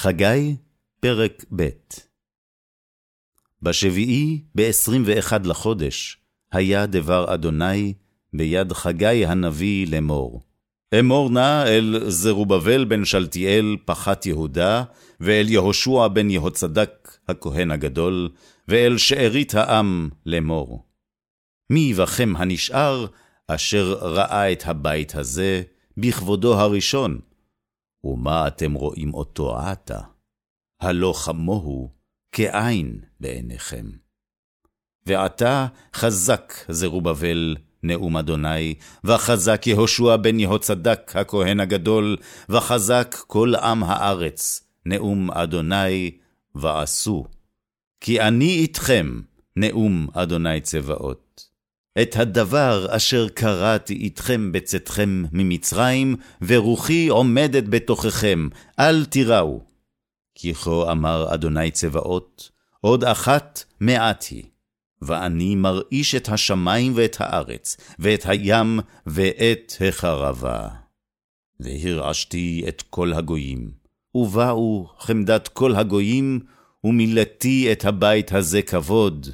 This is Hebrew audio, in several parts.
חגי, פרק ב' בשביעי, בעשרים ואחד לחודש, היה דבר אדוני ביד חגי הנביא לאמור. אמור נא אל זרובבל בן שלתיאל פחת יהודה, ואל יהושע בן יהוצדק הכהן הגדול, ואל שארית העם לאמור. מי בכם הנשאר, אשר ראה את הבית הזה, בכבודו הראשון, ומה אתם רואים אותו עתה? הלא חמוהו כעין בעיניכם. ועתה חזק זרובבל, נאום אדוני, וחזק יהושע בן יהוצדק הכהן הגדול, וחזק כל עם הארץ, נאום אדוני, ועשו. כי אני איתכם, נאום אדוני צבאות. את הדבר אשר קראתי איתכם בצאתכם ממצרים, ורוחי עומדת בתוככם, אל תיראו. כי כה אמר אדוני צבאות, עוד אחת מעט היא, ואני מרעיש את השמים ואת הארץ, ואת הים ואת החרבה. והרעשתי את כל הגויים, ובאו חמדת כל הגויים, ומילאתי את הבית הזה כבוד,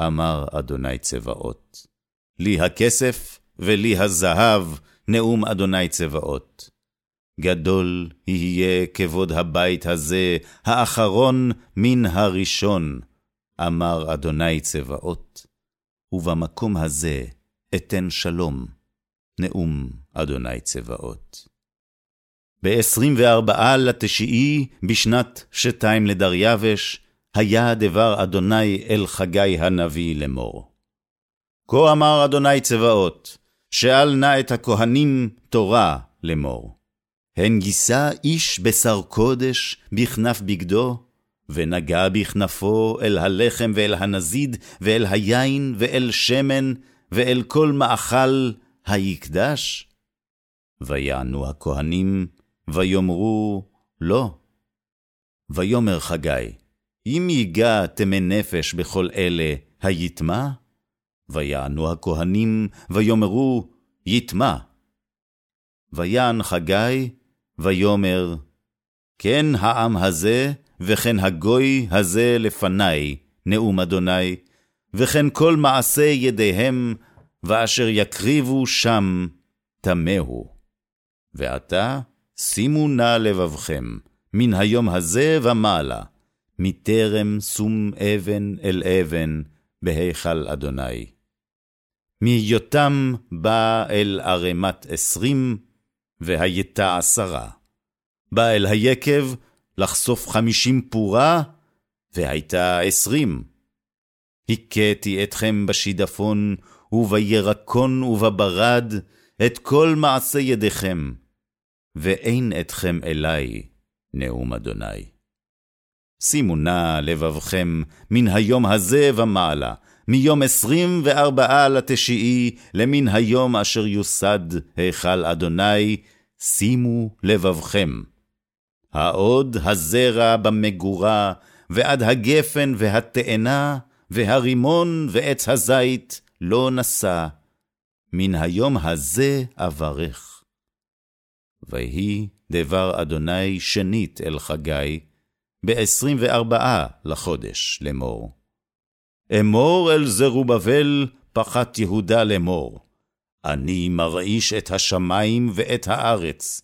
אמר אדוני צבאות. לי הכסף ולי הזהב, נאום אדוני צבאות. גדול יהיה כבוד הבית הזה, האחרון מן הראשון, אמר אדוני צבאות. ובמקום הזה אתן שלום, נאום אדוני צבאות. בעשרים וארבעה לתשיעי, בשנת שתיים לדריווש, היה דבר אדוני אל חגי הנביא לאמור. כה אמר אדוני צבאות, שאל נא את הכהנים תורה לאמור. הן גיסה איש בשר קודש בכנף בגדו, ונגע בכנפו אל הלחם ואל הנזיד, ואל היין ואל שמן, ואל כל מאכל היקדש? ויענו הכהנים, ויאמרו לא. ויאמר חגי, אם ייגע תמי נפש בכל אלה, היטמע? ויענו הכהנים, ויאמרו, יטמע. ויען חגי, ויאמר, כן העם הזה, וכן הגוי הזה לפני, נאום אדוני, וכן כל מעשה ידיהם, ואשר יקריבו שם, טמאו. ועתה, שימו נא לבבכם, מן היום הזה ומעלה, מטרם שום אבן אל אבן, בהיכל אדוני. מהיותם בא אל ערמת עשרים, והייתה עשרה. בא אל היקב לחשוף חמישים פורה, והייתה עשרים. הכיתי אתכם בשידפון, ובירקון ובברד, את כל מעשה ידיכם, ואין אתכם אלי, נאום אדוני. שימו נא לבבכם מן היום הזה ומעלה, מיום עשרים וארבעה לתשיעי, למן היום אשר יוסד היכל אדוני, שימו לבבכם. העוד הזרע במגורה, ועד הגפן והתאנה, והרימון ועץ הזית לא נשא, מן היום הזה אברך. ויהי דבר אדוני שנית אל חגי, בעשרים וארבעה לחודש לאמור. אמור אל זרובבל, פחת יהודה לאמור. אני מרעיש את השמים ואת הארץ,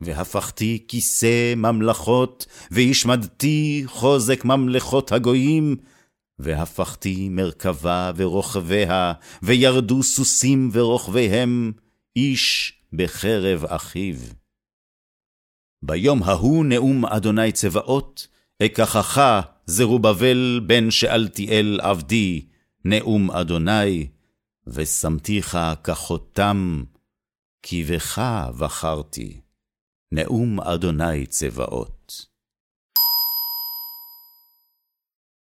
והפכתי כיסא ממלכות, והשמדתי חוזק ממלכות הגויים, והפכתי מרכבה ורוכביה, וירדו סוסים ורוכביהם, איש בחרב אחיו. ביום ההוא נאום אדוני צבאות, אקחך זרובבל בן שאלתיאל עבדי, נאום אדוני, ושמתיך כחותם, כי בך בחרתי. נאום אדוני צבאות.